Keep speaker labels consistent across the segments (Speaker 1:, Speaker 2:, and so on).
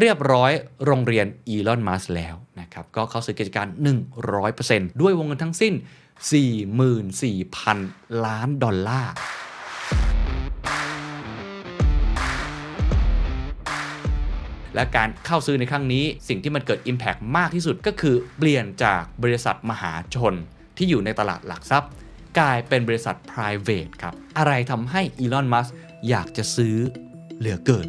Speaker 1: เรียบร้อยโรงเรียนอีลอนมัสแล้วนะครับก็เขาซื้อกิจการ 100%ด้วยวงเงินทั้งสิ้น 44,000 ล้านดอลลาร์และการเข้าซื้อในครั้งนี้สิ่งที่มันเกิด Impact มากที่สุดก็คือเปลี่ยนจากบริษัทมหาชน ที่อยู่ในตลาดหลักทรัพย์ กลายเป็นบริษัท private ครับ อะไรทำให้อีลอน มัสอยากจะซื้อเหลือเกิน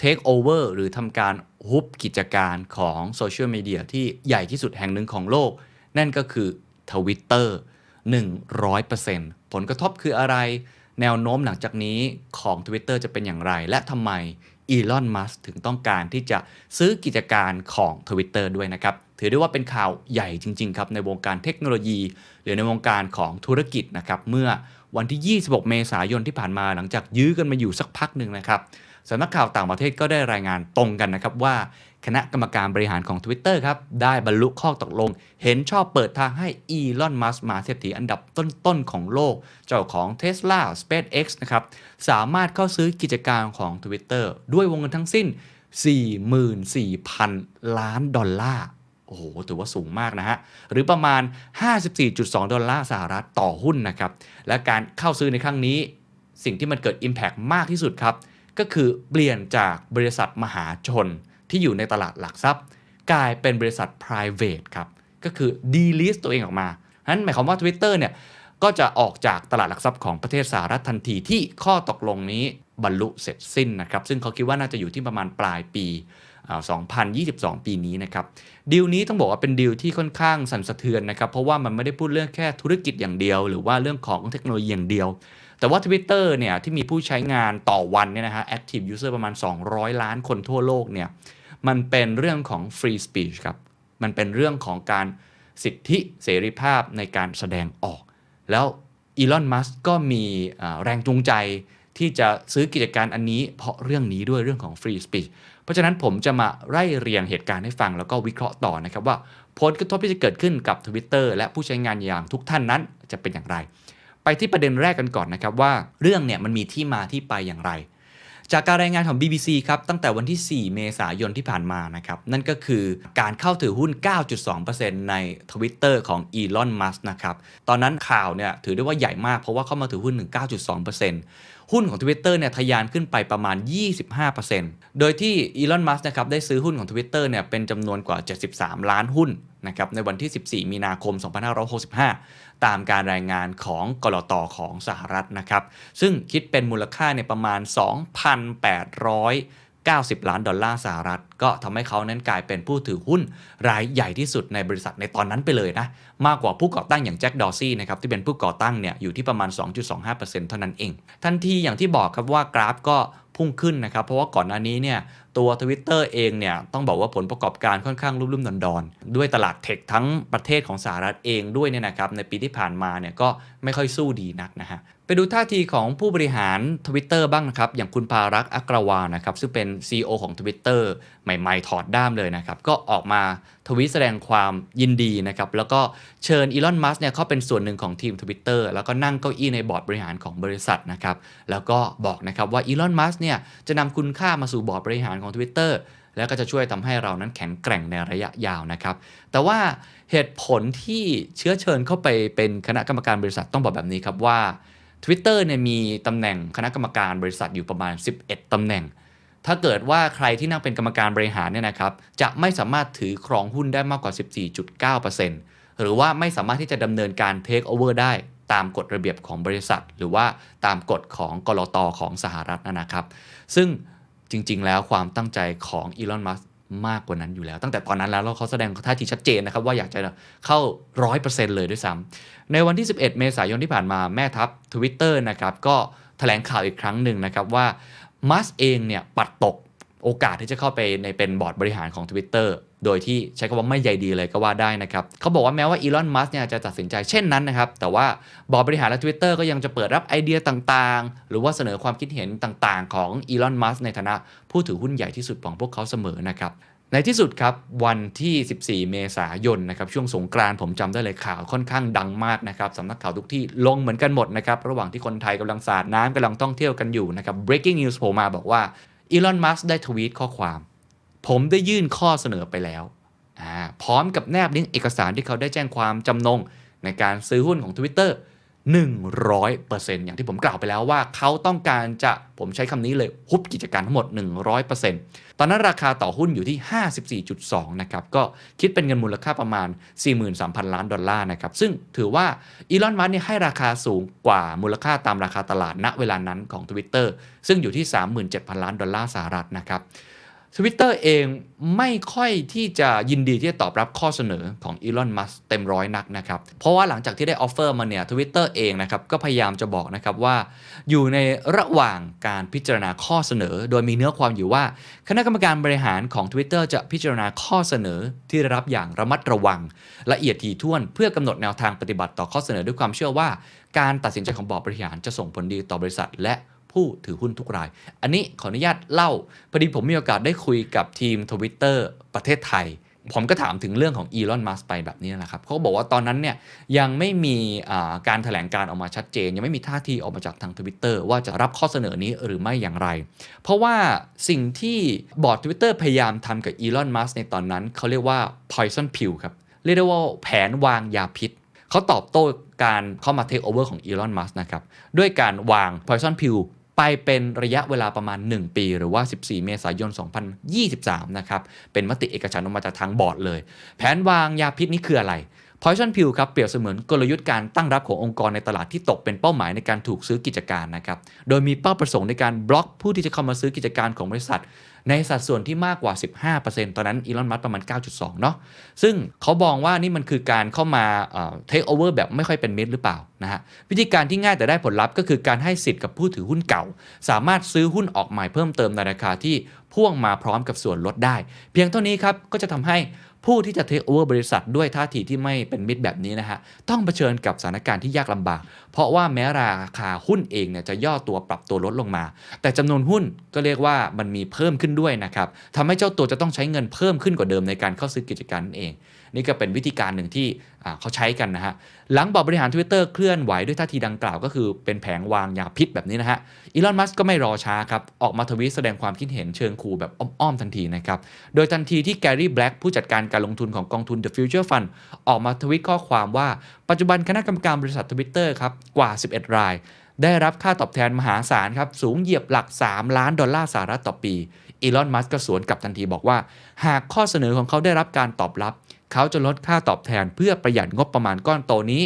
Speaker 1: ทคโอเวอร์หรือทำการฮุบกิจการของโซเชียลมีเดียที่ใหญ่ที่สุดแห่งหนึ่งของโลก นั่นก็คือ Twitter 100%ผลกระทบคืออะไร แนวโน้มหลังจากนี้ของ Twitter จะเป็นอย่างไร และทำไมอีลอน มัสถึงต้องการที่จะซื้อกิจการของ Twitter ด้วยนะครับ ถือได้ว่าเป็นข่าวใหญ่จริง ๆ ครับ ในวงการเทคโนโลยี หรือในวงการของธุรกิจนะครับ เมื่อวันที่ 26 เมษายนที่ผ่านมาหลังจากยื้อกันมาอยู่สักพักหนึ่งนะครับ สำนักข่าวต่างประเทศก็ได้รายงานตรงกันนะครับว่าคณะกรรมการบริหารของ Twitter ครับ ได้บรรลุข้อตกลง เห็นชอบเปิดทางให้อีลอน มัสมาเศรษฐีอันดับต้น ๆ ของโลก เจ้าของ Tesla SpaceX นะครับ สามารถเข้าซื้อกิจการของ Twitter ด้วยวงเงินทั้งสิ้น 44,000 ล้านดอลลาร์ โอ้โห ถือว่าสูงมากนะฮะ หรือประมาณ 54.2 ดอลลาร์สหรัฐต่อหุ้นนะครับ และการเข้าซื้อในครั้งนี้ สิ่งที่มันเกิด Impact มากที่สุดครับ ก็คือเปลี่ยนจากบริษัทมหาชนที่อยู่ในตลาดหลักทรัพย์ กลายเป็นบริษัท private ครับก็คือ delist ตัวเองออกมานั้นหมายความว่า Twitter เนี่ยก็จะออกจากตลาดหลักทรัพย์ของประเทศสหรัฐทันทีที่ข้อตกลงนี้บรรลุเสร็จสิ้นนะครับ ซึ่งเขาคิดว่าน่าจะอยู่ที่ประมาณปลายปี 2022 ปีนี้นะครับ ดีลนี้ต้องบอกว่าเป็นดีลที่ค่อนข้างสั่นสะเทือนนะครับ เพราะว่ามันไม่ได้พูดเรื่องแค่ธุรกิจอย่างเดียว หรือว่าเรื่องของเทคโนโลยีอย่างเดียว แต่ว่า Twitter เนี่ยที่มีผู้ใช้งานต่อวันเนี่ยนะฮะ active user ประมาณ 200 ล้านคนทั่วโลกเนี่ยมันเป็นเรื่องของ free speech ครับ มันเป็นเรื่องของการสิทธิเสรีภาพในการแสดงออก แล้วอีลอน มัสก็มีแรงจูงใจที่จะซื้อกิจการอันนี้ เพราะเรื่องนี้ด้วยเรื่องของ free speech เพราะฉะนั้นผมจะมาไล่เรียงเหตุการณ์ให้ฟัง แล้วก็วิเคราะห์ต่อนะครับว่าผลกระทบที่จะเกิดขึ้นกับ Twitter และผู้ใช้งานอย่างทุกท่านนั้นจะเป็นอย่างไร ไปที่ประเด็นแรกกันก่อนนะครับว่าเรื่องเนี่ยมันมีที่มาที่ไปอย่างไร จากการรายงานของ BBC ครับตั้งแต่วันที่ 4 เมษายนที่ผ่านมานะครับนั่นก็คือการเข้าถือหุ้น 9.2%ใน Twitter ของอีลอนมัสนะครับตอนนั้นข่าวเนี่ยถือได้ว่าใหญ่มากเพราะว่าเข้ามาถือหุ้นถึง9.2%หุ้นของ Twitter เนี่ยทะยานขึ้นไปประมาณ 25%โดยที่อีลอนมัสนะครับได้ซื้อหุ้นของ Twitter เนี่ยเป็นจำนวนกว่า 73 ล้านหุ้นนะครับในวันที่ 14 มีนาคม 2565 ตามการรายงานของกลตอของสหรัฐนะครับ ซึ่งคิดเป็นมูลค่าในประมาณ 2,890 ล้านดอลลาร์สหรัฐ ก็ทำให้เขานั้นกลายเป็นผู้ถือหุ้นรายใหญ่ที่สุดในบริษัทในตอนนั้นไปเลยนะ มากกว่าผู้ก่อตั้งอย่างแจ็คดอซี่นะครับที่เป็นผู้ก่อตั้งเนี่ยอยู่ที่ประมาณ 2.25%เท่านั้นเอง ทันทีอย่างที่บอกครับว่ากราฟก็พุ่งขึ้นนะครับ เพราะว่าก่อนหน้านี้เนี่ย ตัว Twitter เองเนี่ยต้องบอกว่าผลประกอบการค่อนข้างรุ่มๆดอนๆ ด้วยตลาดเทคทั้งประเทศของสหรัฐเองด้วยเนี่ยนะครับในปีที่ผ่านมาเนี่ยก็ไม่ค่อยสู้ดีนักนะฮะ ไปดูท่าทีของผู้บริหาร Twitter บ้างนะครับ อย่างคุณภารักษ์อักรวานะครับ ซึ่งเป็น CEO ของ Twitter ใหม่ๆ ถอดด้ามเลยนะครับ ก็ออกมาทวิตแสดงความยินดีนะครับ แล้วก็เชิญอีลอน มัสเนี่ยเข้าเป็นส่วนหนึ่งของทีม Twitter แล้วก็นั่งเก้าอี้ในบอร์ดบริหารของบริษัทนะครับ แล้วก็บอกนะครับว่าอีลอน มัสเนี่ยจะนำคุณค่ามาสู่บอร์ดบริหารของ Twitter แล้วก็จะช่วยทำให้เรานั้นแข็งแกร่งในระยะยาวนะครับ แต่ว่าเหตุผลที่เชื้อเชิญเข้าไปเป็นคณะกรรมการบริษัทต้องบอกแบบนี้ครับว่า Twitter เนี่ยมีตำแหน่งคณะกรรมการบริษัทอยู่ประมาณ 11 ตำแหน่ง ถ้าเกิดว่าใครที่นั่งเป็นกรรมการบริหารเนี่ยนะครับ จะไม่สามารถถือครองหุ้นได้มากกว่า 14.9%หรือว่าไม่สามารถที่จะดำเนินการ Take Over ได้ตามกฎระเบียบของบริษัท หรือว่าตามกฎของกลตของสหรัฐนะครับ ซึ่งจริง ๆ แล้วความตั้งใจของอีลอน มัส มากกว่านั้นอยู่แล้ว ตั้งแต่ตอนนั้นแล้วเขาแสดงท่าทีชัดเจนนะครับว่าอยากจะเข้า 100%เลยด้วยซ้ำในวันที่ 11 เมษายนที่ผ่านมาแม่ทัพ Twitter นะครับก็แถลงข่าวอีกครั้งหนึ่งนะครับว่ามัสเองเนี่ยปัดตกโอกาสที่จะเข้าไปในเป็นบอร์ดบริหารของ Twitter โดยที่ใช้คำว่าไม่ใยดีเลยก็ว่าได้นะครับเขาบอกว่าแม้ว่าอีลอน มัสเนี่ยจะตัดสินใจเช่นนั้นนะครับ แต่ว่าบอร์ดบริหารและ Twitter ก็ยังจะเปิดรับไอเดียต่างๆ หรือว่าเสนอความคิดเห็นต่างๆ ของอีลอน มัสในฐานะผู้ถือหุ้นใหญ่ที่สุดของพวกเขาเสมอนะครับในที่สุดครับ วันที่ 14 เมษายนนะครับช่วงสงกรานต์ผมจำได้เลยข่าวค่อนข้างดังมากนะครับสำนักข่าวทุกที่ลงเหมือนกันหมดนะครับระหว่างที่คนไทยกำลังสาดน้ำกำลังท่องเที่ยวกันอยู่นะครับ breaking news โผล่มาบอกว่าอีลอนมัสได้ทวีตข้อความ ผมได้ยื่นข้อเสนอไปแล้วอ่าพร้อมกับแนบลิงก์เอกสารที่เขาได้แจ้งความจำนง ในการซื้อหุ้นของ Twitter 100%อย่างที่ผมกล่าวไปแล้วว่า เขาต้องการจะผมใช้คำนี้เลยฮุบกิจการทั้งหมด 100%ตอนนั้นราคาต่อหุ้นอยู่ที่ 54.2 นะครับ ก็คิดเป็นเงินมูลค่าประมาณ 43,000 ล้านดอลลาร์นะครับ ซึ่งถือว่าอีลอน มัสก์เนี่ยให้ราคาสูงกว่ามูลค่าตามราคาตลาดณเวลานั้นของ Twitter ซึ่งอยู่ที่ 37,000 ล้านดอลลาร์สหรัฐนะครับ ทวิตเตอร์เองไม่ค่อยที่จะยินดีที่จะตอบรับข้อเสนอของอีลอน มัสก์เต็มร้อยนักนะครับ เพราะว่าหลังจากที่ได้ offer มาเนี่ยทวิตเตอร์เองนะครับ ก็พยายามจะบอกนะครับว่า อยู่ในระหว่างการพิจารณาข้อเสนอ โดยมีเนื้อความอยู่ว่า คณะกรรมการบริหารของ Twitter จะพิจารณาข้อเสนอที่ได้รับอย่างระมัดระวัง ละเอียดถี่ถ้วน เพื่อกำหนดแนวทางปฏิบัติต่อข้อเสนอด้วยความเชื่อว่า การตัดสินใจของบอร์ดบริหารจะส่งผลดีต่อบริษัท และ ผู้ถือหุ้นทุกราย อันนี้ขออนุญาตเล่า พอดีผมมีโอกาสได้คุยกับทีม Twitter ประเทศไทย ผมก็ถามถึงเรื่องของอีลอน มัสไปแบบนี้นะครับ เขาบอกว่าตอนนั้นเนี่ยยังไม่มีการถแถลงการออกมาชัดเจน ยังไม่มีท่าทีออกมาจากทาง Twitter ว่าจะรับข้อเสนอนี้หรือไม่อย่างไร เพราะว่าสิ่งที่บอร์ด Twitter พยายามทำกับอีลอน มัสในตอนนั้นเขาเรียกว่า poison pill ครับ เรียกได้ว่าแผนวางยาพิษเขาตอบโต้การเข้ามาเทคโอเวอร์ของอีลอน มัสนะครับ ด้วยการวาง poison pill ไปเป็นระยะเวลาประมาณ 1 ปี หรือว่า 14 เมษายน 2023 นะครับ เป็นมติเอกฉันออกมาจากทางบอร์ดเลย แผนวางยาพิษนี้คืออะไร Poison Pill ครับเปรียบเสมือนกลยุทธ์การตั้งรับขององค์กรในตลาดที่ตกเป็นเป้าหมายในการถูกซื้อกิจการนะครับโดยมีเป้าประสงค์ในการบล็อกผู้ที่จะเข้ามาซื้อกิจการของบริษัท ในสัดส่วนที่มากกว่า 15%ตอนนั้นอีลอนมัสก์ประมาณ 9.2 เนาะซึ่งเขาบอกว่านี่มันคือการเข้ามาเทคโอเวอร์แบบไม่ค่อยเป็นมิตรหรือเปล่านะฮะวิธีการที่ง่ายแต่ได้ผลลัพธ์ก็คือการให้สิทธิ์กับผู้ถือหุ้นเก่า สามารถซื้อหุ้นออกใหม่เพิ่มเติมในราคาที่พ่วงมาพร้อมกับส่วนลดได้ เพียงเท่านี้ครับก็จะทำให้ ผู้ที่จะเทคโอเวอร์บริษัทด้วยท่าทีที่ไม่เป็นมิตรแบบนี้นะฮะต้องเผชิญกับสถานการณ์ที่ยากลำบาก เพราะว่าแม้ราคาหุ้นเองเนี่ยจะย่อตัวปรับตัวลดลงมา แต่จำนวนหุ้นก็เรียกว่ามันมีเพิ่มขึ้นด้วยนะครับทำให้เจ้าตัวจะต้องใช้เงินเพิ่มขึ้นกว่าเดิมในการเข้าซื้อกิจการนั่นเอง นี่ก็เป็นวิธีการหนึ่งที่เขาใช้กันนะฮะหลังบอร์ดบริหาร Twitter เคลื่อนไหวด้วยท่าทีดังกล่าวก็คือเป็นแผงวางยาพิษแบบนี้นะฮะอีลอนมัสก์ก็ไม่รอช้าครับ ออกมาทวีตแสดงความคิดเห็นเชิงขู่แบบอ้อมๆทันทีนะครับ โดยทันทีที่แกรี่แบล็กผู้จัดการการลงทุนของกองทุน The Future Fund ออกมาทวีตข้อความว่า ปัจจุบันคณะกรรมการบริษัท Twitter ครับกว่า 11 รายได้รับค่าตอบแทนมหาศาลครับ สูงเหยียบหลัก 3 ล้านดอลลาร์สหรัฐต่อปีอีลอน มัสก์ก็สวนกลับทันทีบอกว่า หากข้อเสนอของเขาได้รับการตอบรับ เขาจะลดค่าตอบแทนเพื่อประหยัดงบประมาณก้อนโตนี้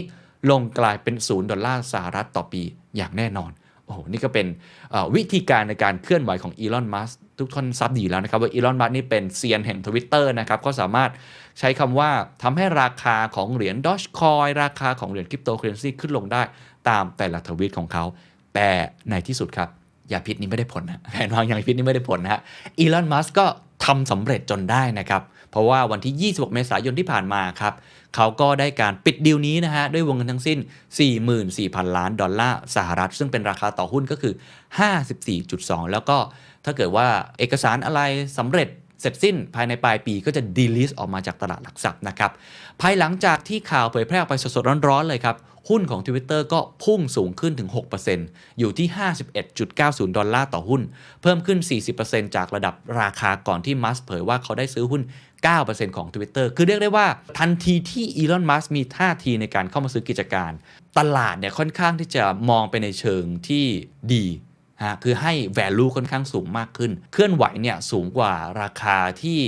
Speaker 1: ลงกลายเป็นศูนย์ดอลลาร์สหรัฐต่อปีอย่างแน่นอน โอ้โห นี่ก็เป็นวิธีการในการเคลื่อนไหวของอีลอน มัสก์ทุกท่านทราบดีแล้วนะครับว่าอีลอน มัสก์นี่เป็นเซียนแห่งทวิตเตอร์นะครับเขาสามารถใช้คำว่าทำให้ราคาของเหรียญดอชคอยราคาของเหรียญคริปโตเคอร์เรนซีขึ้นลงได้ตามแต่ละทวีตของเขา แต่ในที่สุดครับยาพิษนี้ไม่ได้ผลนะแผนวางยาพิษนี้ไม่ได้ผลนะฮะอีลอน มัสก์ก็ทำสำเร็จจนได้นะครับ เพราะว่าวันที่ 26 เมษายนที่ผ่านมาครับเขาก็ได้การปิดดีลนี้นะฮะด้วยวงเงินทั้งสิ้น 44,000 ล้านดอลลาร์สหรัฐ ซึ่งเป็นราคาต่อหุ้นก็คือ 54.2 แล้วก็ถ้าเกิดว่าเอกสารอะไรสำเร็จเสร็จสิ้นภายในปลายปีก็จะดีลิสออกมาจากตลาดหลักทรัพย์นะครับ ภายหลังจากที่ข่าวเผยแพร่ออกไปสดๆร้อนๆเลยครับ หุ้นของ Twitter ก็พุ่งสูงขึ้นถึง 6%อยู่ที่ 51.90 ดอลลาร์ต่อหุ้น เพิ่มขึ้น 40%จากระดับราคาก่อนที่มัสเผยว่าเขาได้ซื้อหุ้น 9%ของ Twitter คือเรียกได้ว่าทันทีที่อีลอน มัสมีท่าทีในการเข้ามาซื้อกิจการ ตลาดเนี่ยค่อนข้างที่จะมองไปในเชิงที่ดีฮะคือให้ value ค่อนข้างสูงมากขึ้น เคลื่อนไหวเนี่ยสูงกว่าราคาที่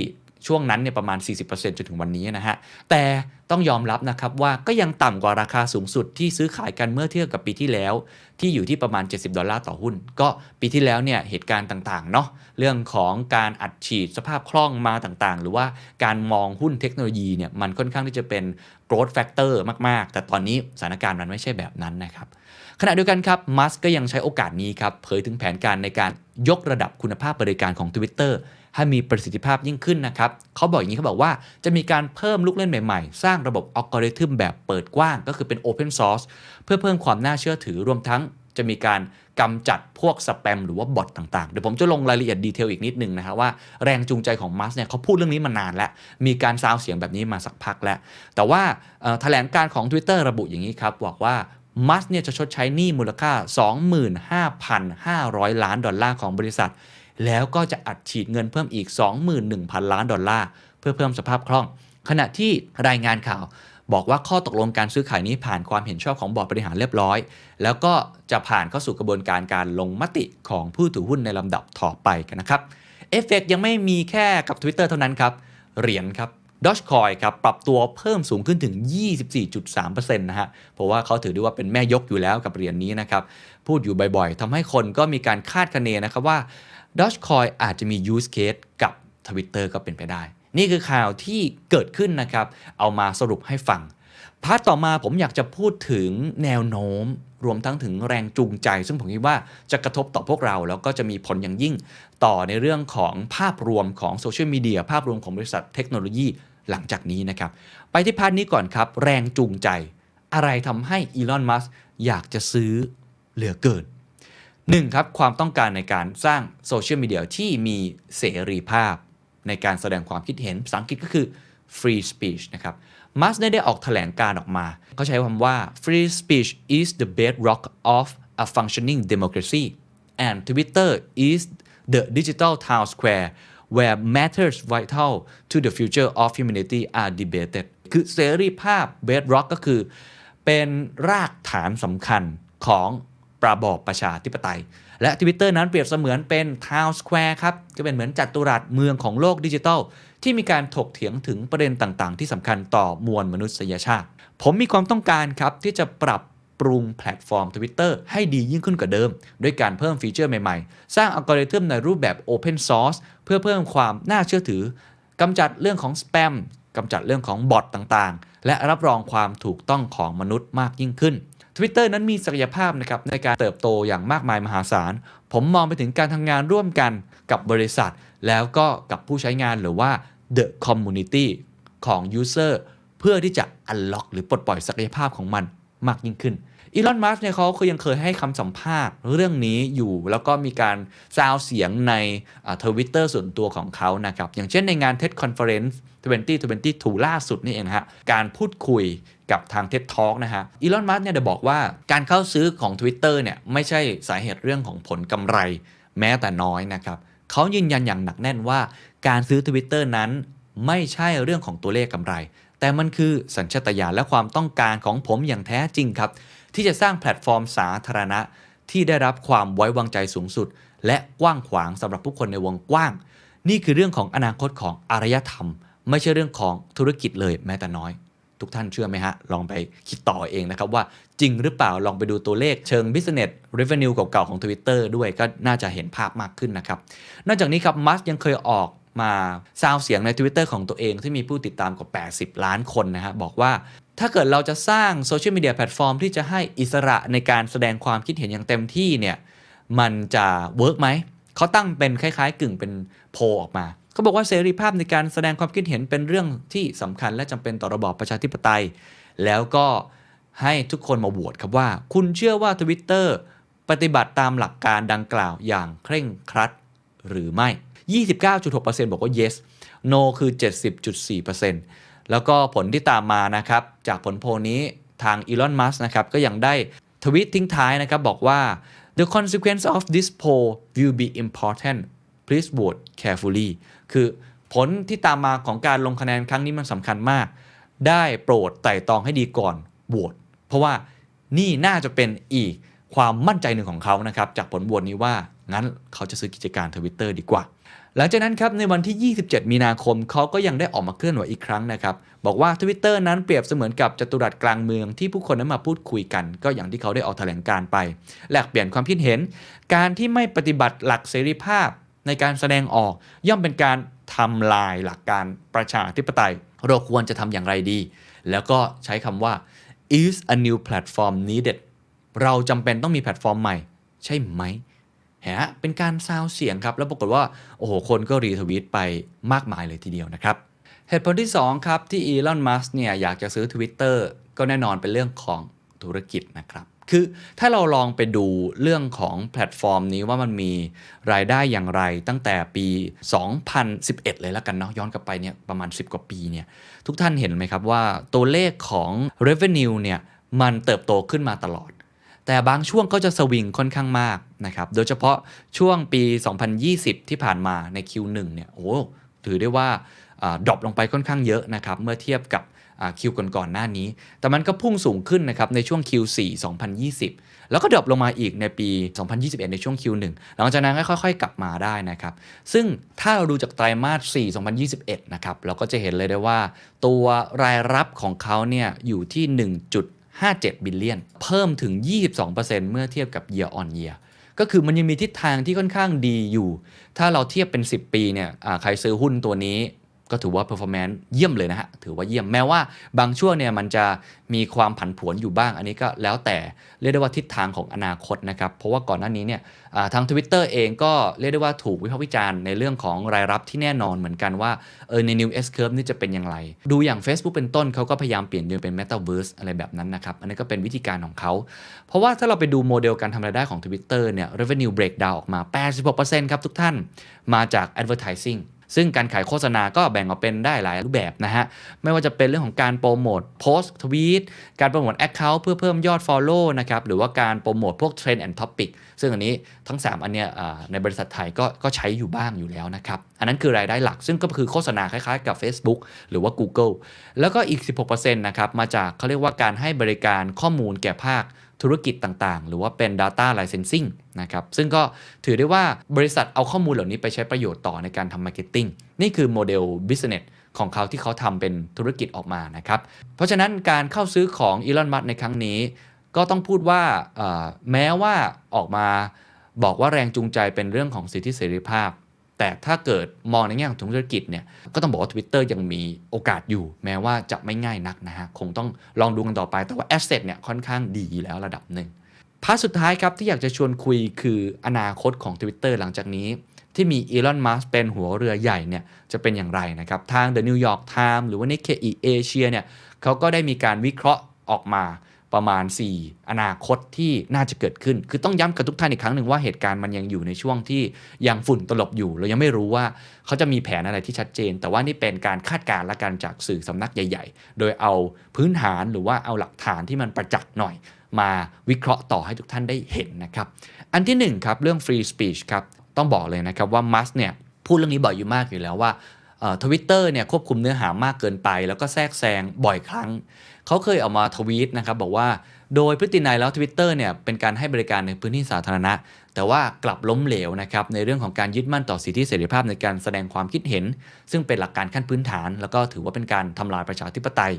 Speaker 1: ช่วงนั้นเนี่ยประมาณ 40%จนถึงวันนี้นะฮะ แต่ ต้องยอมรับนะครับว่าก็ยังต่ำกว่าราคาสูงสุดที่ซื้อขายกันเมื่อเทียบกับปีที่แล้ว ที่อยู่ที่ประมาณ 70 ดอลลาร์ต่อหุ้น ก็ปีที่แล้วเนี่ยเหตุการณ์ต่างๆเนาะเรื่องของการอัดฉีดสภาพคล่องมาต่างๆ หรือว่าการมองหุ้นเทคโนโลยีเนี่ยมันค่อนข้างที่จะเป็น growth factor มากๆ แต่ตอนนี้สถานการณ์มันไม่ใช่แบบนั้นนะครับขณะเดียวกันครับมัสก็ยังใช้โอกาสนี้ครับเผยถึงแผนการในการยกระดับคุณภาพบริการของ Twitter ให้มีประสิทธิภาพยิ่งขึ้นนะครับเขาบอกอย่างนี้เขาบอกว่าจะมีการเพิ่มลูกเล่นใหม่ๆ สร้างระบบอัลกอริทึมแบบเปิดกว้าง ก็คือเป็น Open Source เพื่อเพิ่มความน่าเชื่อถือรวมทั้งจะมีการกำจัดพวกสแปมหรือว่าบอทต่างๆ เดี๋ยวผมจะลงรายละเอียดดีเทลอีกนิดนึงนะครับว่าแรงจูงใจของมัสเนี่ยเขาพูดเรื่องนี้มานานแล้ว มีการซาวเสียงแบบนี้มาสักพักแล้ว แต่ว่าแถลงการณ์ของ Twitter ระบุอย่างนี้ครับบอกว่ามัสก์เนี่ยจะชดใช้หนี้มูลค่า 25,500 ล้านดอลลาร์ของบริษัท แล้วก็จะอัดฉีดเงินเพิ่มอีก 21,000 ล้านดอลลาร์ เพื่อเพิ่มสภาพคล่อง ขณะที่รายงานข่าวบอกว่าข้อตกลงการซื้อขายนี้ผ่านความเห็นชอบของบอร์ดบริหารเรียบร้อย แล้วก็จะผ่านเข้าสู่กระบวนการการลงมติของผู้ถือหุ้นในลำดับต่อไปกันนะครับเอฟเฟกยังไม่มีแค่กับ Twitter เท่านั้นครับ เหรียญครับดอ g คอยครับปรับตัวเพิ่มสูงขึ้นถึง 24.3%นะฮะ เพราะว่าเขาถือได้ว่าเป็นแม่ยกอยู่แล้วกับเหรียญนี้นะครับ พูดอยู่บ่อยๆทำให้คนก็มีการคาดคะเนนะครับว่า d o g e c o i อาจจะมี use case กับ Twitter ก็เป็นไปได้ นี่คือข่าวที่เกิดขึ้นนะครับ เอามาสรุปให้ฟัง part ต่อมาผมอยากจะพูดถึงแนวโน้ม รวมทั้งถึงแรงจูงใจ ซึ่งผมคิดว่าจะกระทบต่อพวกเรา แล้วก็จะมีผลอย่างยิ่งต่อในเรื่องของภาพรวมของโซเชียลมีเดียภาพรวมของบริษัทเทคโนโลยีหลังจากนี้นะครับ ไปที่พาร์ทนี้ก่อนครับ แรงจูงใจ อะไรทำให้อีลอน มัสอยากจะซื้อเหลือเกิน หนึ่งครับความต้องการในการสร้างโซเชียลมีเดียที่มีเสรีภาพ ในการแสดงความคิดเห็นภาษาอังกฤษก็คือ free speech นะครับมัสได้ได้ออกแถลงการออกมา เขาใช้คำว่า free speech is the bedrock of a functioning democracy and Twitter is the digital town square where matters vital to the future of humanity are debated คือเสรีภาพ bedrock ก็คือ เป็นรากฐานสำคัญของ ราบอบประชาธิปไตย และ Twitter นั้นเปรียบเสมือนเป็น Town Square ครับจะเป็นเหมือนจัตุรัสเมืองของโลกดิจิทัล ที่มีการถกเถียงถึงประเด็นต่างๆ ที่สำคัญต่อมวลมนุษยชาติ ผมมีความต้องการครับที่จะปรับปรุงแพลตฟอร์ม Twitter ให้ดียิ่งขึ้นกว่าเดิม ด้วยการเพิ่มฟีเจอร์ใหม่ๆ สร้างอัลกอริทึมในรูปแบบ Open Source เพื่อเพิ่มความน่าเชื่อถือกำจัดเรื่องของสแปมกำจัดเรื่องของบอทต่างๆ และรับรองความถูกต้องของมนุษย์มากยิ่งขึ้น Twitter นั้นมีศักยภาพนะครับในการเติบโตอย่างมากมายมหาศาล ผมมองไปถึงการทำงานร่วมกันกับบริษัท แล้วก็กับผู้ใช้งานหรือว่า the community ของ user เพื่อที่จะ unlock หรือปลดปล่อยศักยภาพของมันมากยิ่งขึ้น อีลอน มัสก์เนี่ยเขาคือยังเคยให้คำสัมภาษณ์เรื่องนี้อยู่ แล้วก็มีการซาวเสียงในทวิตเตอร์ส่วนตัวของเขานะครับ อย่างเช่นในงาน TED Conference 2022 ล่าสุดนี่เองฮะ การพูดคุยกับทาง TED Talk นะฮะ อีลอน มัสเนี่ยได้บอกว่าการเข้าซื้อของ Twitter เนี่ยไม่ใช่สาเหตุเรื่องของผลกำไรแม้แต่น้อยนะครับเขายืนยันอย่างหนักแน่นว่า การซื้อ Twitter นั้นไม่ใช่เรื่องของตัวเลขกำไร แต่มันคือสัญชาตญาณและความต้องการของผมอย่างแท้จริงครับ ที่จะสร้างแพลตฟอร์มสาธารณะ ที่ได้รับความไว้วางใจสูงสุด และกว้างขวางสำหรับผู้คนในวงกว้าง นี่คือเรื่องของอนาคตของอารยธรรม ไม่ใช่เรื่องของธุรกิจเลยแม้แต่น้อย ทุกท่านเชื่อไหมฮะ ลองไปคิดต่อเองนะครับว่าจริงหรือเปล่าลองไปดูตัวเลขเชิง business revenue เก่าๆของ Twitter ด้วยก็น่าจะเห็นภาพมากขึ้นนะครับนอกจากนี้ครับมัสก์ยังเคยออกมาซาวเสียงใน Twitter ของตัวเองที่มีผู้ติดตามกว่า 80 ล้านคนนะฮะบอกว่า ถ้าเกิดเราจะสร้างโซเชียลมีเดียแพลตฟอร์มที่จะให้อิสระในการแสดงความคิดเห็นอย่างเต็มที่เนี่ยมันจะ work ไหมเขาตั้งเป็นคล้ายๆ กึ่งเป็นโพลออกมาเขาบอกว่าเสรีภาพในการแสดงความคิดเห็นเป็นเรื่องที่สำคัญและจำเป็นต่อระบอบประชาธิปไตย แล้วก็ให้ทุกคนมาโหวตครับว่า คุณเชื่อว่า Twitter ปฏิบัติตามหลักการดังกล่าวอย่างเคร่งครัดหรือไม่ 29.6%บอกว่า yes no คือ 70.4% แล้วก็ผลที่ตามมานะครับ จากผลโพลนี้ทางอีลอนมัสนะครับก็ยังได้ทวิตทิ้งท้ายนะครับบอกว่า the consequence of this poll will be important please vote carefully คือผลที่ตามมาของการลงคะแนนครั้งนี้มันสำคัญมาก ได้โปรดไต่ตองให้ดีก่อนโหวตเพราะว่านี่น่าจะเป็นอีกความมั่นใจหนึ่งของเขานะครับ จากผลโหวตนี้ว่า งั้นเขาจะซื้อกิจการทวิตเตอร์ดีกว่า หลังจากนั้นครับในวันที่ 27 มีนาคมเขาก็ยังได้ออกมาเคลื่อนไหวอีกครั้งนะครับบอกว่า Twitter นั้นเปรียบเสมือนกับจัตุรัสกลางเมืองที่ผู้คนนั้นมาพูดคุยกัน ก็อย่างที่เขาได้ออกแถลงการไปแลกเปลี่ยนความคิดเห็น การที่ไม่ปฏิบัติหลักเสรีภาพในการแสดงออกย่อมเป็นการทำลายหลักการประชาธิปไตย เราควรจะทำอย่างไรดี แล้วก็ใช้คำว่า is a new platform needed เราจำเป็นต้องมีแพลตฟอร์มใหม่ ใช่ไหม ฮะเป็นการซาวเสียงครับ แล้วปรากฏว่า โอ้โห คนก็รีทวีตไปมากมายเลยทีเดียวนะครับ เหตุผลที่ 2 ครับ ที่อีลอน มัสเนี่ยอยากจะซื้อ Twitter ก็แน่นอนเป็นเรื่องของธุรกิจนะครับ คือถ้าเราลองไปดูเรื่องของแพลตฟอร์มนี้ว่ามันมีรายได้อย่างไรตั้งแต่ปี 2011 เลยแล้วกันเนาะย้อนกลับไปเนี่ยประมาณ 10 กว่าปีเนี่ยทุกท่านเห็นไหมครับว่าตัวเลขของ revenue เนี่ยมันเติบโตขึ้นมาตลอด แต่บางช่วงก็จะสวิงค่อนข้างมากนะครับโดยเฉพาะช่วงปี 2020 ที่ผ่านมาใน Q1 เนี่ยโอ้ถือได้ว่าdrop ลงไปค่อนข้างเยอะนะครับเมื่อเทียบกับ Q ก่อนๆหน้านี้ แต่มันก็พุ่งสูงขึ้นนะครับในช่วง Q4 2020 แล้วก็ drop ลงมาอีกในปี 2021 ในช่วง Q1 หลังจากนั้นก็ค่อยๆ กลับมาได้นะครับ ซึ่งถ้าเราดูจากไตรมาส 4 2021 นะครับ เราก็จะเห็นเลยได้ว่า ตัวรายรับของเขาเนี่ยอยู่ที่ 1.57 billion เพิ่มถึง 22%เมื่อเทียบกับ year on year ก็คือมันยังมีทิศทางที่ค่อนข้างดีอยู่ ถ้าเราเทียบเป็น 10 ปีเนี่ยใครซื้อหุ้นตัวนี้ ก็ถือว่า performance เยี่ยมเลยนะฮะ ถือว่าเยี่ยม แม้ว่าบางช่วงเนี่ยมันจะมีความผันผวนอยู่บ้าง อันนี้ก็แล้วแต่เรียกได้ว่าทิศทางของอนาคตนะครับ เพราะว่าก่อนหน้านี้เนี่ยทาง Twitter เองก็เรียกได้ว่าถูกวิพากษ์วิจารณ์ในเรื่องของรายรับที่แน่นอนเหมือนกันว่าเออใน New S Curve นี่จะเป็นอย่างไร ดูอย่าง Facebook เป็นต้นเขาก็พยายามเปลี่ยนเป็น Metaverse อะไรแบบนั้นนะครับ อันนี้ก็เป็นวิธีการของเขา เพราะว่าถ้าเราไปดูโมเดลการทำรายได้ของ Twitter เนี่ย revenue breakdown ออกมา 86%ครับทุกท่าน มาจาก advertising ซึ่งการขายโฆษณาก็แบ่งออกเป็นได้หลายรูปแบบนะฮะ ไม่ว่าจะเป็นเรื่องของการโปรโมทโพสต์ทวีตการโปรโมท account เพื่อเพิ่มยอด Follow นะครับ หรือว่าการโปรโมทพวก Trending Topic ซึ่งอันนี้ทั้ง 3 อันเนี้ยในบริษัทไทยก็ก็ใช้อยู่บ้างอยู่แล้วนะครับ อันนั้นคือรายได้หลัก ซึ่งก็คือโฆษณาคล้ายๆกับ Facebook หรือว่า Google แล้วก็อีก 16%นะครับมาจากเขาเรียกว่าการให้บริการข้อมูลแก่ภาค ธุรกิจต่างๆ หรือว่าเป็น data licensing นะครับซึ่งก็ถือได้ว่าบริษัทเอาข้อมูลเหล่านี้ไปใช้ประโยชน์ต่อในการทำ marketing นี่คือโมเดล business ของเขาที่เขาทำเป็นธุรกิจออกมานะครับเพราะฉะนั้นการเข้าซื้อของอีลอนมัสในครั้งนี้ ก็ต้องพูดว่าแม้ว่าออกมาบอกว่าแรงจูงใจเป็นเรื่องของสิทธิเสรีภาพ แต่ถ้าเกิดมองในแง่ของธุรกิจเนี่ยก็ต้องบอกว่า Twitter ยังมีโอกาสอยู่ แม้ว่าจะไม่ง่ายนักนะฮะ คงต้องลองดูกันต่อไป แต่ว่า asset เนี่ยค่อนข้างดีแล้วระดับหนึ่ง part สุดท้ายครับที่อยากจะชวนคุยคืออนาคตของ Twitter หลังจากนี้ ที่มีอีลอน มัสก์เป็นหัวเรือใหญ่เนี่ยจะเป็นอย่างไรนะครับ ทาง The New York Times หรือว่า Nikkei Asia เนี่ยเขาก็ได้มีการวิเคราะห์ออกมา ประมาณ 4 อนาคตที่น่าจะเกิดขึ้น คือต้องย้ำกับทุกท่านอีกครั้งหนึ่งว่าเหตุการณ์มันยังอยู่ในช่วงที่ยังฝุ่นตลบอยู่ เรายังไม่รู้ว่าเขาจะมีแผนอะไรที่ชัดเจน แต่ว่านี่เป็นการคาดการณ์และการจากสื่อสำนักใหญ่ ๆ โดยเอาพื้นฐานหรือว่าเอาหลักฐานที่มันประจักษ์หน่อย มาวิเคราะห์ต่อให้ทุกท่านได้เห็นนะครับ อันที่1ครับเรื่อง free speech ครับต้องบอกเลยนะครับว่ามัสเนี่ยพูดเรื่องนี้บ่อยอยู่มากอยู่แล้วว่า ทวิตเตอร์เนี่ยควบคุมเนื้อหามากเกินไป แล้วก็แทรกแซงบ่อยครั้ง เขาเคยออกมาทวีตนะครับบอกว่าโดยพฤตินัยแล้ว Twitter เนี่ยเป็นการให้บริการในพื้นที่สาธารณะ แต่ว่ากลับล้มเหลวนะครับในเรื่องของการยึดมั่นต่อสิทธิเสรีภาพในการแสดงความคิดเห็น ซึ่งเป็นหลักการขั้นพื้นฐาน แล้วก็ถือว่าเป็นการทำลายประชาธิปไตย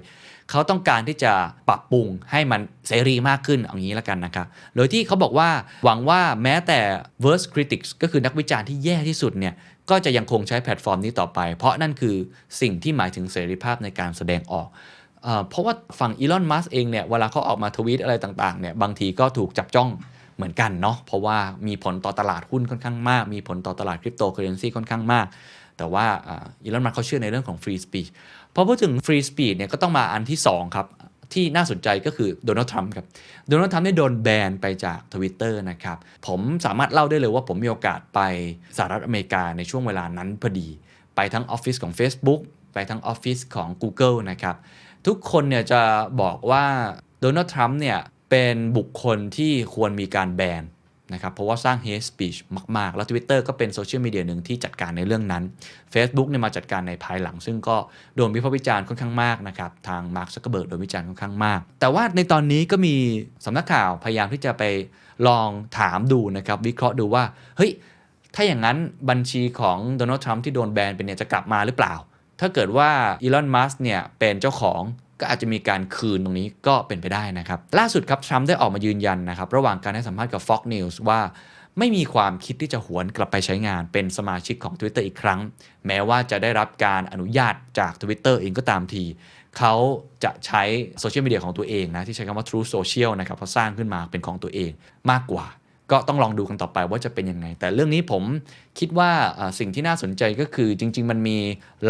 Speaker 1: เขาต้องการที่จะปรับปรุงให้มันเสรีมากขึ้นเอางี้ล้วกันนะครับโดยที่เขาบอกว่าหวังว่าแม้แต่ worst critics ก็คือนักวิจารณ์ที่แย่ที่สุดเนี่ย ก็จะยังคงใช้แพลตฟอร์มนี้ต่อไป เพราะนั่นคือสิ่งที่หมายถึงเสรีภาพในการแสดงออกเพราะว่าฝั่งอีลอน มัสเองเนี่ย เวลาเขาออกมาทวีตอะไรต่างๆ เนี่ย บางทีก็ถูกจับจ้องเหมือนกันเนาะ เพราะว่ามีผลต่อตลาดหุ้นค่อนข้างมาก มีผลต่อตลาดคริปโตเคอเรนซีค่อนข้างมาก แต่ว่าอีลอน มัสก์เขาเชื่อในเรื่องของ free speech พอพูดถึง free speech เนี่ยก็ต้องมาอันที่ 2 ครับ ที่น่าสนใจก็คือโดนัลด์ทรัมป์ครับโดนัลด์ทรัมป์ได้โดนแบนไปจากทวิตเตอร์นะครับผมสามารถเล่าได้เลยว่าผมมีโอกาสไปสหรัฐอเมริกาในช่วงเวลานั้นพอดี ไปทั้งออฟฟิศของ Facebook ไปทั้งออฟฟิศของ Google นะครับทุกคนเนี่ยจะบอกว่าโดนัลด์ทรัมป์เนี่ยเป็นบุคคลที่ควรมีการแบน นะครับเพราะว่าสร้าง hate speech มาก ๆ แล้ว Twitter ก็เป็นโซเชียลมีเดียหนึ่งที่จัดการในเรื่องนั้น Facebook เนี่ยมาจัดการในภายหลัง ซึ่งก็โดนวิพากษ์วิจารณ์ค่อนข้างมากนะครับทางมาร์คซักเกอร์เบิร์กโดนวิจารณ์ค่อนข้างมาก แต่ว่าในตอนนี้ก็มีสำนักข่าวพยายามที่จะไปลองถามดูนะครับวิเคราะห์ดูว่าเฮ้ยถ้าอย่างนั้นบัญชีของโดนัลด์ทรัมป์ที่โดนแบนเป็นเนี่ยจะกลับมาหรือเปล่า ถ้าเกิดว่าอีลอนมัสก์เนี่ยเป็นเจ้าของ ก็อาจจะมีการคืนตรงนี้ก็เป็นไปได้นะครับ ล่าสุดครับทรัมป์ได้ออกมายืนยันนะครับ ระหว่างการให้สัมภาษณ์กับ Fox News ว่าไม่มีความคิดที่จะหวนกลับไปใช้งานเป็นสมาชิกของ Twitter อีกครั้ง แม้ว่าจะได้รับการอนุญาตจาก Twitter เองก็ตามที เขาจะใช้โซเชียลมีเดียของตัวเองนะ ที่ใช้คำว่า True Social นะครับเขาสร้างขึ้นมาเป็นของตัวเองมากกว่า ก็ต้องลองดูกันต่อไปว่าจะเป็นยังไง แต่เรื่องนี้ผมคิดว่าสิ่งที่น่าสนใจก็คือจริง ๆ มันมี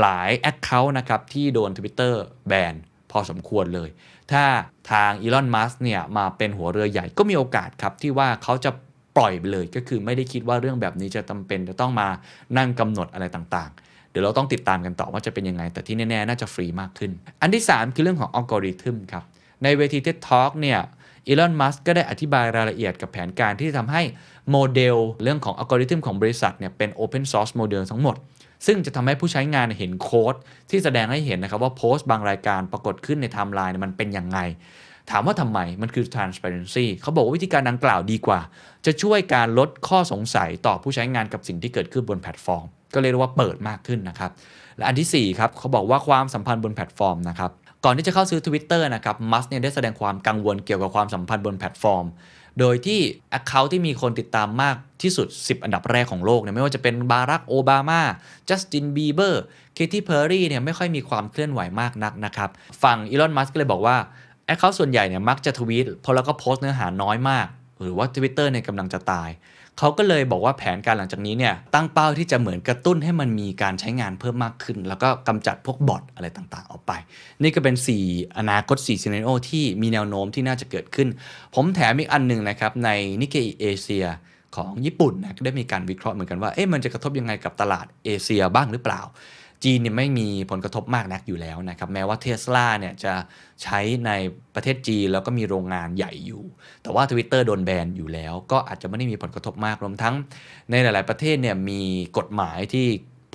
Speaker 1: หลาย Account นะครับที่โดน Twitter แบน อสมควรเลย ถ้าทางอีลอนมัสเนี่ยมาเป็นหัวเรือใหญ่ก็มีโอกาสครับที่ว่าเขาจะปล่อยไปเลยก็คือไม่ได้คิดว่าเรื่องแบบนี้จะจำเป็นจะต้องมานั่งกำหนดอะไรต่างๆ เดี๋ยวเราต้องติดตามกันต่อว่าจะเป็นยังไง แต่ที่แน่ๆ น่าจะฟรีมากขึ้น อันที่ 3 คือเรื่องของอัลกอริทึมครับ ในเวที TED Talk เนี่ยอีลอน มัสก็ได้อธิบายรายละเอียดกับแผนการที่จะทำให้โมเดลเรื่องของอัลกอริทึมของบริษัทเนี่ยเป็น Open Source Model ทั้งหมด ซึ่งจะทำให้ผู้ใช้งานเห็นโค้ดที่แสดงให้เห็นนะครับว่าโพสต์บางรายการปรากฏขึ้นในไทม์ไลน์มันเป็นยังไง ถามว่าทำไมมันคือ transparency เขาบอกว่าวิธีการดังกล่าวดีกว่า จะช่วยการลดข้อสงสัยต่อผู้ใช้งานกับสิ่งที่เกิดขึ้นบนแพลตฟอร์ม ก็เรียกว่าเปิดมากขึ้นนะครับและอันทีสี่4ครับเขาบอกว่าความสัมพันธ์บนแพลตฟอร์มนะครับ ก่อนที่จะเข้าซื้อ Twitter นะครับมัสก์เนี่ยได้แสดงความกังวลเกี่ยวกับความสัมพันธ์บนแพลตฟอร์ม โดยที่ Account ที่มีคนติดตามมากที่สุด 10 อันดับแรกของโลกเนี่ยไม่ว่าจะเป็นบารัคโอบามาจัสตินบีเบอร์เคที เพอร์รี่เนี่ยไม่ค่อยมีความเคลื่อนไหวมากนักนะครับฝั่งอีลอนมัสก์ก็เลยบอกว่า Account ส่วนใหญ่เนี่ยมักจะทวีตพอแล้วก็โพสต์เนื้อหาน้อยมาก หรือว่า Twitter เนี่ยกำลังจะตาย เขาก็เลยบอกว่าแผนการหลังจากนี้เนี่ยตั้งเป้าที่จะเหมือนกระตุ้นให้มันมีการใช้งานเพิ่มมากขึ้น แล้วก็กำจัดพวก bot อะไรต่างๆ ออกไป นี่ก็เป็น 4 อนาคต4 scenario ที่มีแนวโน้มที่น่าจะเกิดขึ้น ผมแถมอีกอันหนึ่งนะครับใน Nikkei Asiaของญี่ปุ่นนะก็ได้มีการวิเคราะห์เหมือนกันว่าเอ๊ะมันจะกระทบยังไงกับตลาดเอเชียบ้างหรือเปล่า จีนเนี่ยไม่มีผลกระทบมากนักอยู่แล้วนะครับแม้ว่าเทสลาเนี่ยจะใช้ในประเทศจีนแล้วก็มีโรงงานใหญ่อยู่ แต่ว่า Twitter โดนแบนอยู่แล้ว ก็อาจจะไม่ได้มีผลกระทบมากรวมทั้ง ในหลาย ๆ ประเทศเนี่ยมีกฎหมายที่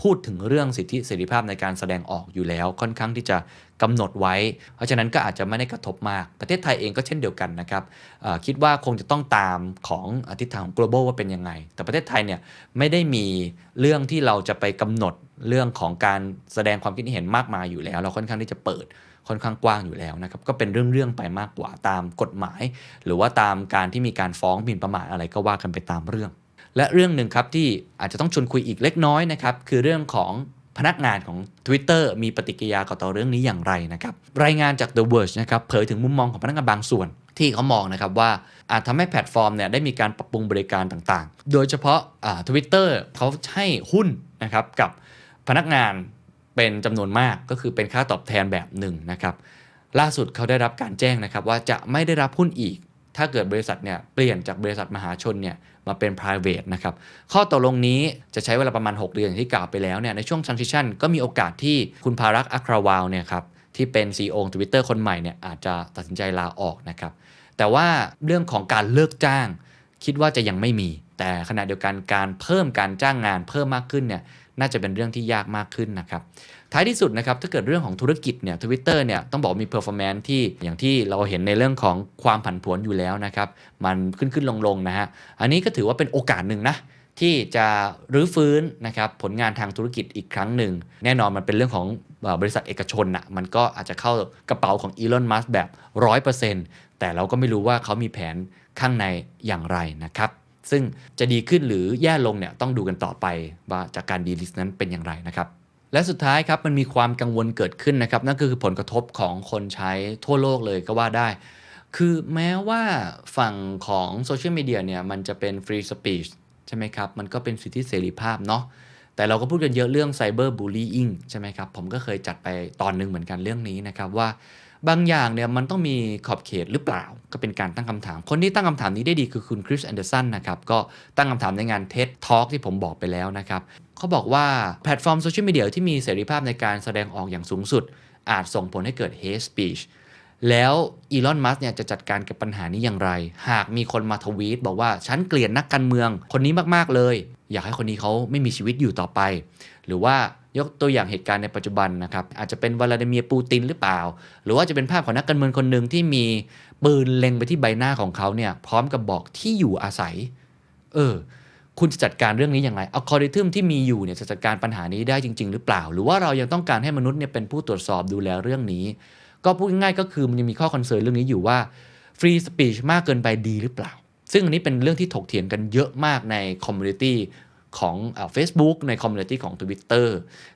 Speaker 1: พูดถึงเรื่องสิทธิเสรีภาพในการแสดงออกอยู่แล้ว ค่อนข้างที่จะกำหนดไว้ เพราะฉะนั้นก็อาจจะไม่ได้กระทบมาก ประเทศไทยเองก็เช่นเดียวกันนะครับคิดว่าคงจะต้องตามของทิศทางของ global ว่าเป็นยังไง แต่ประเทศไทยเนี่ยไม่ได้มีเรื่องที่เราจะไปกำหนด เรื่องของการแสดงความคิดเห็นมากมายอยู่แล้ว เราค่อนข้างที่จะเปิดค่อนข้างกว้างอยู่แล้วนะครับก็เป็นเรื่องๆไปมากกว่าตามกฎหมาย หรือว่าตามการที่มีการฟ้องหมิ่นประมาทอะไรก็ว่ากันไปตามเรื่อง และเรื่องหนึ่งครับที่อาจจะต้องชวนคุยอีกเล็กน้อยนะครับคือเรื่องของพนักงานของ Twitter มีปฏิกิริยาต่อเรื่องนี้อย่างไรนะครับรายงานจาก The Verge นะครับเผยถึงมุมมองของพนักงานบางส่วนที่เขามองนะครับว่าอาจทำให้แพลตฟอร์มเนี่ยได้มีการปรับปรุงบริการต่างๆ โดยเฉพาะทวิตเตอร์เขาให้หุ้นนะครับกับ พนักงานเป็นจำนวนมากก็คือเป็นค่าตอบแทนแบบหนึ่งนะครับ ล่าสุดเขาได้รับการแจ้งนะครับว่าจะไม่ได้รับหุ้นอีก ถ้าเกิดบริษัทเนี่ยเปลี่ยนจากบริษัทมหาชนเนี่ยมาเป็น private นะครับ ข้อตกลงนี้จะใช้เวลาประมาณ 6 เดือนอย่างที่กล่าวไปแล้วเนี่ยในช่วง transition ก็มีโอกาสที่คุณภารักอัคราวาวเนี่ยครับที่เป็น CEO ของ Twitter คนใหม่เนี่ยอาจจะตัดสินใจลาออกนะครับแต่ว่าเรื่องของการเลิกจ้าง คิดว่าจะยังไม่มี แต่ขณะเดียวกันการเพิ่มการจ้างงานเพิ่มมากขึ้นเนี่ย น่าจะเป็นเรื่องที่ยากมากขึ้นนะครับท้ายที่สุดนะครับถ้าเกิดเรื่องของธุรกิจเนี่ยทวิตเตอร์เนี่ยต้องบอกมี performance ที่อย่างที่เราเห็นในเรื่องของความผันผวนอยู่แล้วนะครับมันขึ้นขึ้นลงลงนะฮะอันนี้ก็ถือว่าเป็นโอกาสหนึ่งนะที่จะรื้อฟื้นนะครับผลงานทางธุรกิจอีกครั้งหนึ่ง แน่นอนมันเป็นเรื่องของบริษัทเอกชนนะมันก็อาจจะเข้ากระเป๋าของอีลอนมัสแบบ 100%แต่เราก็ไม่รู้ว่าเขามีแผนข้างในอย่างไรนะครับ ซึ่งจะดีขึ้นหรือแย่ลงเนี่ยต้องดูกันต่อไปว่าจากการดีลิสต์นั้นเป็นอย่างไรนะครับและสุดท้ายครับมันมีความกังวลเกิดขึ้นนะครับนั่นก็คือผลกระทบของคนใช้ทั่วโลกเลยก็ว่าได้ คือแม้ว่าฝั่งของโซเชียลมีเดียเนี่ยมันจะเป็น free speech ใช่ไหมครับ มันก็เป็นสิทธิเสรีภาพเนาะแต่เราก็พูดกันเยอะเรื่องไซเบอร์บูล y ิงใช่ไหมครับ ผมก็เคยจัดไปตอนหนึ่งเหมือนกันเรื่องนี้นะครับว่า บางอย่างเนี่ยมันต้องมีขอบเขตหรือเปล่า ก็เป็นการตั้งคำถาม คนที่ตั้งคำถามนี้ได้ดีคือคุณคริสแอนเดอร์สันนะครับ ก็ตั้งคำถามในงาน TED Talk ที่ผมบอกไปแล้วนะครับ เขาบอกว่าแพลตฟอร์มโซเชียลมีเดียที่มีเสรีภาพในการแสดงออกอย่างสูงสุด อาจส่งผลให้เกิด hate speech แล้วอีลอน มัสเนี่ยจะจัดการกับปัญหานี้อย่างไร หากมีคนมาทวีตบอกว่า ฉันเกลียดนักการเมือง คนนี้มาก ๆ เลย อยากให้คนนี้เขาไม่มีชีวิตอยู่ต่อไป หรือว่า ยกตัวอย่างเหตุการณ์ในปัจจุบันนะครับ อาจจะเป็นวลาดิเมียร์ปูตินหรือเปล่า หรือว่าจะเป็นภาพของนักการเมืองคนหนึ่งที่มีปืนเล็งไปที่ใบหน้าของเขาเนี่ยพร้อมกับบอกที่อยู่อาศัย เออ คุณจะจัดการเรื่องนี้อย่างไรอัลกอริทึมที่มีอยู่เนี่ยจะจัดการปัญหานี้ได้จริง ๆ หรือเปล่า หรือว่าเรายังต้องการให้มนุษย์เนี่ยเป็นผู้ตรวจสอบดูแลเรื่องนี้ ก็พูดง่ายๆก็คือมันยังมีข้อ concern เรื่องนี้อยู่ว่า free speech มากเกินไปดีหรือเปล่า ซึ่งอันนี้เป็นเรื่องที่ถกเถียงกันเยอะมากใน community ของเฟซบุ๊กใน community ของ Twitter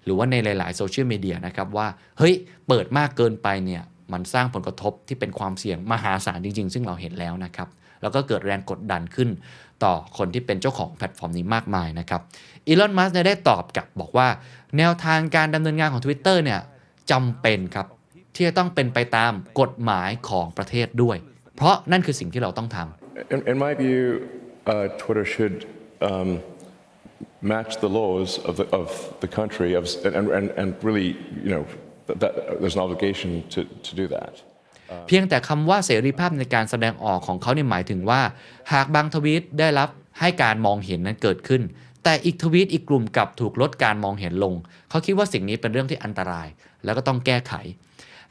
Speaker 1: หรือว่าในหลาย ๆ โซเชียลมีเดียนะครับว่า เฮ้ย เปิดมากเกินไปเนี่ยมันสร้างผลกระทบที่เป็นความเสี่ยงมหาศาลจริง ๆ ซึ่งเราเห็นแล้วนะครับ แล้วก็เกิดแรงกดดันขึ้นต่อคนที่เป็นเจ้าของแพลตฟอร์มนี้มากมายนะครับอีลอนมัสก์ได้ตอบกลับบอกว่า แนวทางการดำเนินงานของ Twitter เนี่ยจำเป็นครับที่จะต้องเป็นไปตามกฎหมายของประเทศด้วย เพราะนั่นคือสิ่งที่เราต้องทำ
Speaker 2: In, in my view, uh, Twitter should um, match the laws of the, of the country of, and, and, and really, you know, that, that, there's an obligation to, to do that.
Speaker 1: เพียงแต่คำว่าเสรีภาพในการแสดงออกของเขาเนี่ยหมายถึงว่า หากบางทวีตได้รับให้การมองเห็นนั้นเกิดขึ้น แต่อีกทวีตอีกกลุ่มกลับถูกลดการมองเห็นลง เขาคิดว่าสิ่งนี้เป็นเรื่องที่อันตราย แล้วก็ต้องแก้ไข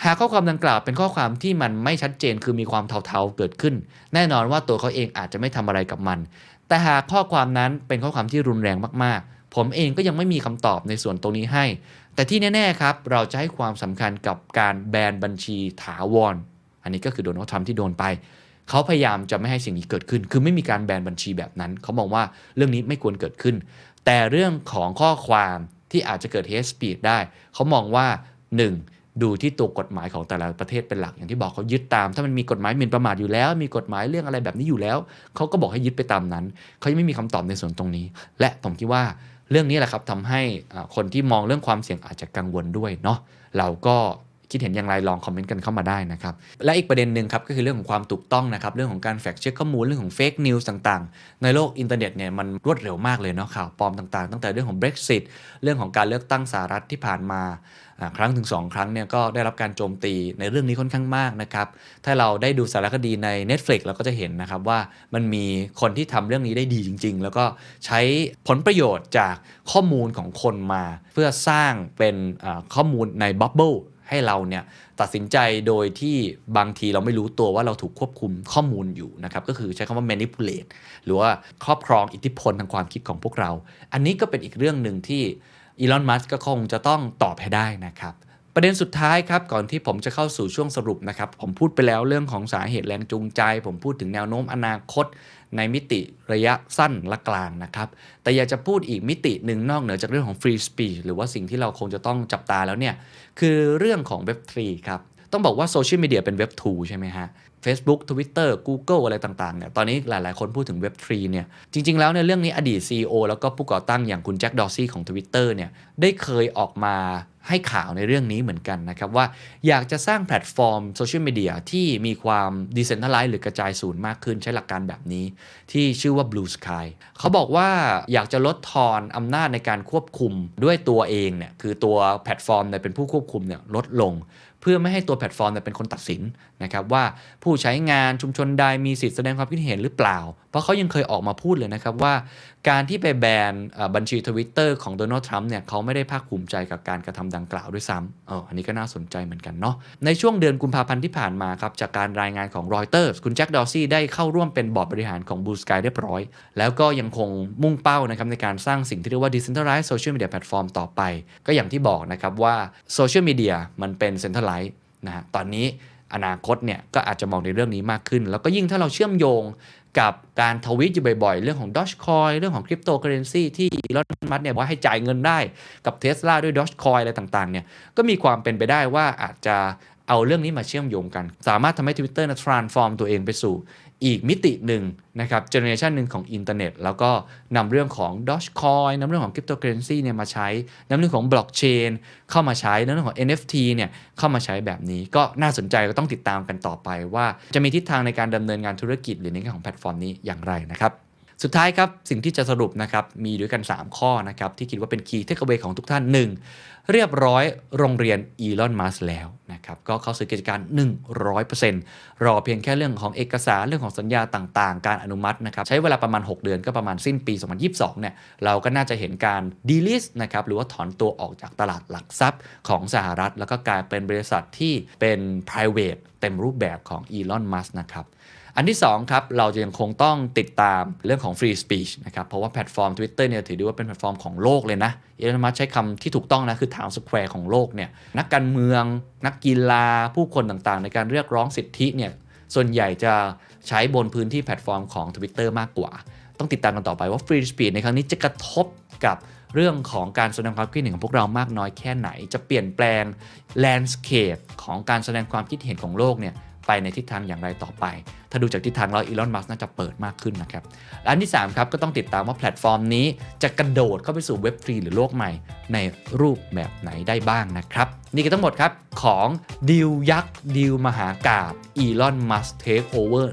Speaker 1: หากข้อความดังกล่าวเป็นข้อความที่มันไม่ชัดเจนคือมีความเทาๆเกิดขึ้น แน่นอนว่าตัวเขาเองอาจจะไม่ทำอะไรกับมัน แต่หากข้อความนั้นเป็นข้อความที่รุนแรงมากๆ ผมเองก็ยังไม่มีคำตอบในส่วนตรงนี้ให้ แต่ที่แน่ๆครับ เราจะให้ความสำคัญกับการแบนบัญชีถาวร อันนี้ก็คือโดนัลด์ทรัมป์ที่โดนไป เขาพยายามจะไม่ให้สิ่งนี้เกิดขึ้น คือไม่มีการแบนบัญชีแบบนั้น เขามองว่าเรื่องนี้ไม่ควรเกิดขึ้น แต่เรื่องของข้อความที่อาจจะเกิด hate speech ได้ เขามองว่า 1. ดูที่ตัวกฎหมายของแต่ละประเทศเป็นหลักอย่างที่บอกเขายึดตาม ถ้ามันมีกฎหมายหมิ่นประมาทอยู่แล้ว มีกฎหมายเรื่องอะไรแบบนี้อยู่แล้วเขาก็บอกให้ยึดไปตามนั้นเขายังไม่มีคำตอบในส่วนตรงนี้ และผมคิดว่าเรื่องนี้แหละครับทำให้คนที่มองเรื่องความเสี่ยงอาจจะกังวลด้วยเนาะเราก็ คิดเห็นอย่างไรลอง comment กันเข้ามาได้นะครับและอีกประเด็นหนึ่งครับก็คือเรื่องของความถูกต้องนะครับเรื่องของการ fact check ข้อมูลเรื่องของ fake news ต่างๆ ในโลกอินเทอร์เน็ตเนี่ยมันรวดเร็วมากเลยเนาะข่าวปลอมต่างๆ ตั้งแต่เรื่องของ Brexit เรื่องของการเลือกตั้งสหรัฐที่ผ่านมาครั้งถึง 2 ครั้งเนี่ยก็ได้รับการโจมตีในเรื่องนี้ค่อนข้างมากนะครับ ถ้าเราได้ดูสารคดีใน Netflix เราก็จะเห็นนะครับว่ามันมีคนที่ทำเรื่องนี้ได้ดีจริง ๆ แล้วก็ใช้ผลประโยชน์จากข้อมูลของคนมา เพื่อสร้างเป็นข้อมูลในบับเบิล ให้เราเนี่ยตัดสินใจโดยที่บางทีเราไม่รู้ตัวว่าเราถูกควบคุมข้อมูลอยู่นะครับก็คือใช้คำว่า manipulate หรือว่าครอบครองอิทธิพลทางความคิดของพวกเรา อันนี้ก็เป็นอีกเรื่องหนึ่งที่อีลอนมัสก์ก็คงจะต้องตอบให้ได้นะครับประเด็นสุดท้ายครับก่อนที่ผมจะเข้าสู่ช่วงสรุปนะครับผมพูดไปแล้วเรื่องของสาเหตุแรงจูงใจ ผมพูดถึงแนวโน้มอนาคต ในมิติระยะสั้นและกลางนะครับ แต่อยากจะพูดอีกมิติหนึ่งนอกเหนือจากเรื่องของ free speech หรือว่าสิ่งที่เราคงจะต้องจับตาแล้วเนี่ย คือเรื่องของเว็บ3ครับ ต้องบอกว่าโซเชียลมีเดียเป็นเว็บ2ใช่ไหมฮะ Facebook Twitter Google อะไรต่างๆเนี่ยตอนนี้หลายๆ คนพูดถึง Web 3 เนี่ยจริง ๆ แล้วในเรื่องนี้อดีต CEO แล้วก็ผู้ก่อตั้งอย่างคุณแจ็คดอร์ซี่ของ Twitter เนี่ยได้เคยออกมาให้ข่าวในเรื่องนี้เหมือนกันนะครับ ว่าอยากจะสร้างแพลตฟอร์มโซเชียลมีเดียที่มีความdecentralize หรือกระจายศูนย์มากขึ้นใช้หลักการแบบนี้ ที่ชื่อว่า Bluesky เขาบอกว่าอยากจะลดทอนอำนาจในการควบคุมด้วยตัวเองเนี่ยคือตัวแพลตฟอร์มเนี่ยเป็นผู้ควบคุมเนี่ยลดลง เพื่อไม่ให้ตัวแพลตฟอร์มเนี่ยเป็นคนตัดสิน นะครับว่าผู้ใช้งานชุมชนใดมีสิทธิ์แสดงความคิดเห็นหรือเปล่า เพราะเขายังเคยออกมาพูดเลยนะครับว่า การที่ไปแบนบัญชีทวิตเตอร์ของโดนัลด์ทรัมป์เนี่ยเขาไม่ได้ภาคภูมิใจกับการกระทำดังกล่าวด้วยซ้ำเอออันนี้ก็น่าสนใจเหมือนกันเนาะในช่วงเดือนกุมภาพันธ์ที่ผ่านมาครับจากการรายงานของรอยเตอร์คุณแจ็คดอร์ซี่ได้เข้าร่วมเป็นบอร์ดบริหารของ Blue Sky เรียบร้อย แล้วก็ยังคงมุ่งเป้านะครับในการสร้างสิ่งที่เรียกว่า decentralized social media platform ต่อไป ก็อย่างที่บอกนะครับว่าโซเชียลมีเดียมันเป็น centralized นะฮะตอนนี้ อนาคตเนี่ยก็อาจจะมองในเรื่องนี้มากขึ้น แล้วก็ยิ่งถ้าเราเชื่อมโยงกับการทวิตอยู่บ่อยๆ เรื่องของ Dogecoin เรื่องของคริปโตเคอเรนซีที่อีลอนมัสก์เนี่ยว่าให้จ่ายเงินได้กับเท s l a ด้วย Dogecoin อะไรต่างๆเนี่ยก็มีความเป็นไปได้ว่าอาจจะเอาเรื่องนี้มาเชื่อมโยงกัน สามารถทำให้ Twitter นะ transform ตัวเองไปสู่ อีกมิติหนึ่งนะครับเจเนอเรชันหนึ่งของอินเทอร์เน็ต แล้วก็นำเรื่องของ Dogecoin นำเรื่องของคริปโตเคอเรนซีเนี่ยมาใช้นำเรื่องของบล็อกเชนเข้ามาใช้นำเรื่องของ NFT เนี่ยเข้ามาใช้แบบนี้ ก็น่าสนใจก็ต้องติดตามกันต่อไป ว่าจะมีทิศทางในการดำเนินงานธุรกิจหรือในแง่ของแพลตฟอร์มนี้อย่างไรนะครับสุดท้ายครับ สิ่งที่จะสรุปนะครับ มีด้วยกัน 3 ข้อนะครับ ที่คิดว่าเป็น key takeaway ของทุกท่าน 1. เรียบร้อยโรงเรียนอีลอนมัสแล้วนะครับก็เข้าสู่กิจการ 100%รอเพียงแค่เรื่องของเอกสารเรื่องของสัญญาต่างๆ การอนุมัตินะครับใช้เวลาประมาณ 6 เดือนก็ประมาณสิ้นปี 2022เนี่ยเราก็น่าจะเห็นการดีลิสนะครับหรือว่าถอนตัวออกจากตลาดหลักทรัพย์ของสหรัฐ แล้วก็กลายเป็นบริษัทที่เป็น private เต็มรูปแบบของอีลอนมัสนะครับอันที่2ครับเราจะยังคงต้องติดตามเรื่องของ Free Speech นะครับเพราะว่าแพลตฟอร์ม Twitter เนี่ยถือได้ว่าเป็นแพลตฟอร์มของโลกเลยนะอีลอนมัสก์ใช้คำที่ถูกต้องนะคือ town square ของโลกเนี่ยนักการเมือง นักกีฬาผู้คนต่างๆ ในการเรียกร้องสิทธิเนี่ยส่วนใหญ่จะใช้บนพื้นที่แพลตฟอร์มของ Twitter มากกว่า ต้องติดตามกันต่อไปว่า Free Speech ในครั้งนี้จะกระทบกับเรื่องของการแสดงความคิดเห็นของพวกเรามากน้อยแค่ไหน จะเปลี่ยนแปลงlandscape ของการแสดงความคิดเห็นของโลกเนี่ย ไปในทิศทางอย่างไรต่อไป ถ้าดูจากทิศทางแล้วอีลอน มัสก์น่าจะเปิดมากขึ้นนะครับและอันที่ 3 ครับ ก็ต้องติดตามว่าแพลตฟอร์มนี้จะกระโดดเข้าไปสู่เว็บ3หรือโลกใหม่ ในรูปแบบไหนได้บ้างนะครับ นี่ก็ทั้งหมดครับ ของดีลยักษ์ดีลมหากาพย์อีลอน มัสก์เทคโอเวอร์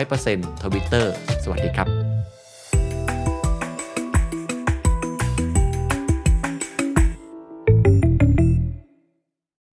Speaker 1: 100%ทวิตเตอร์สวัสดีครับ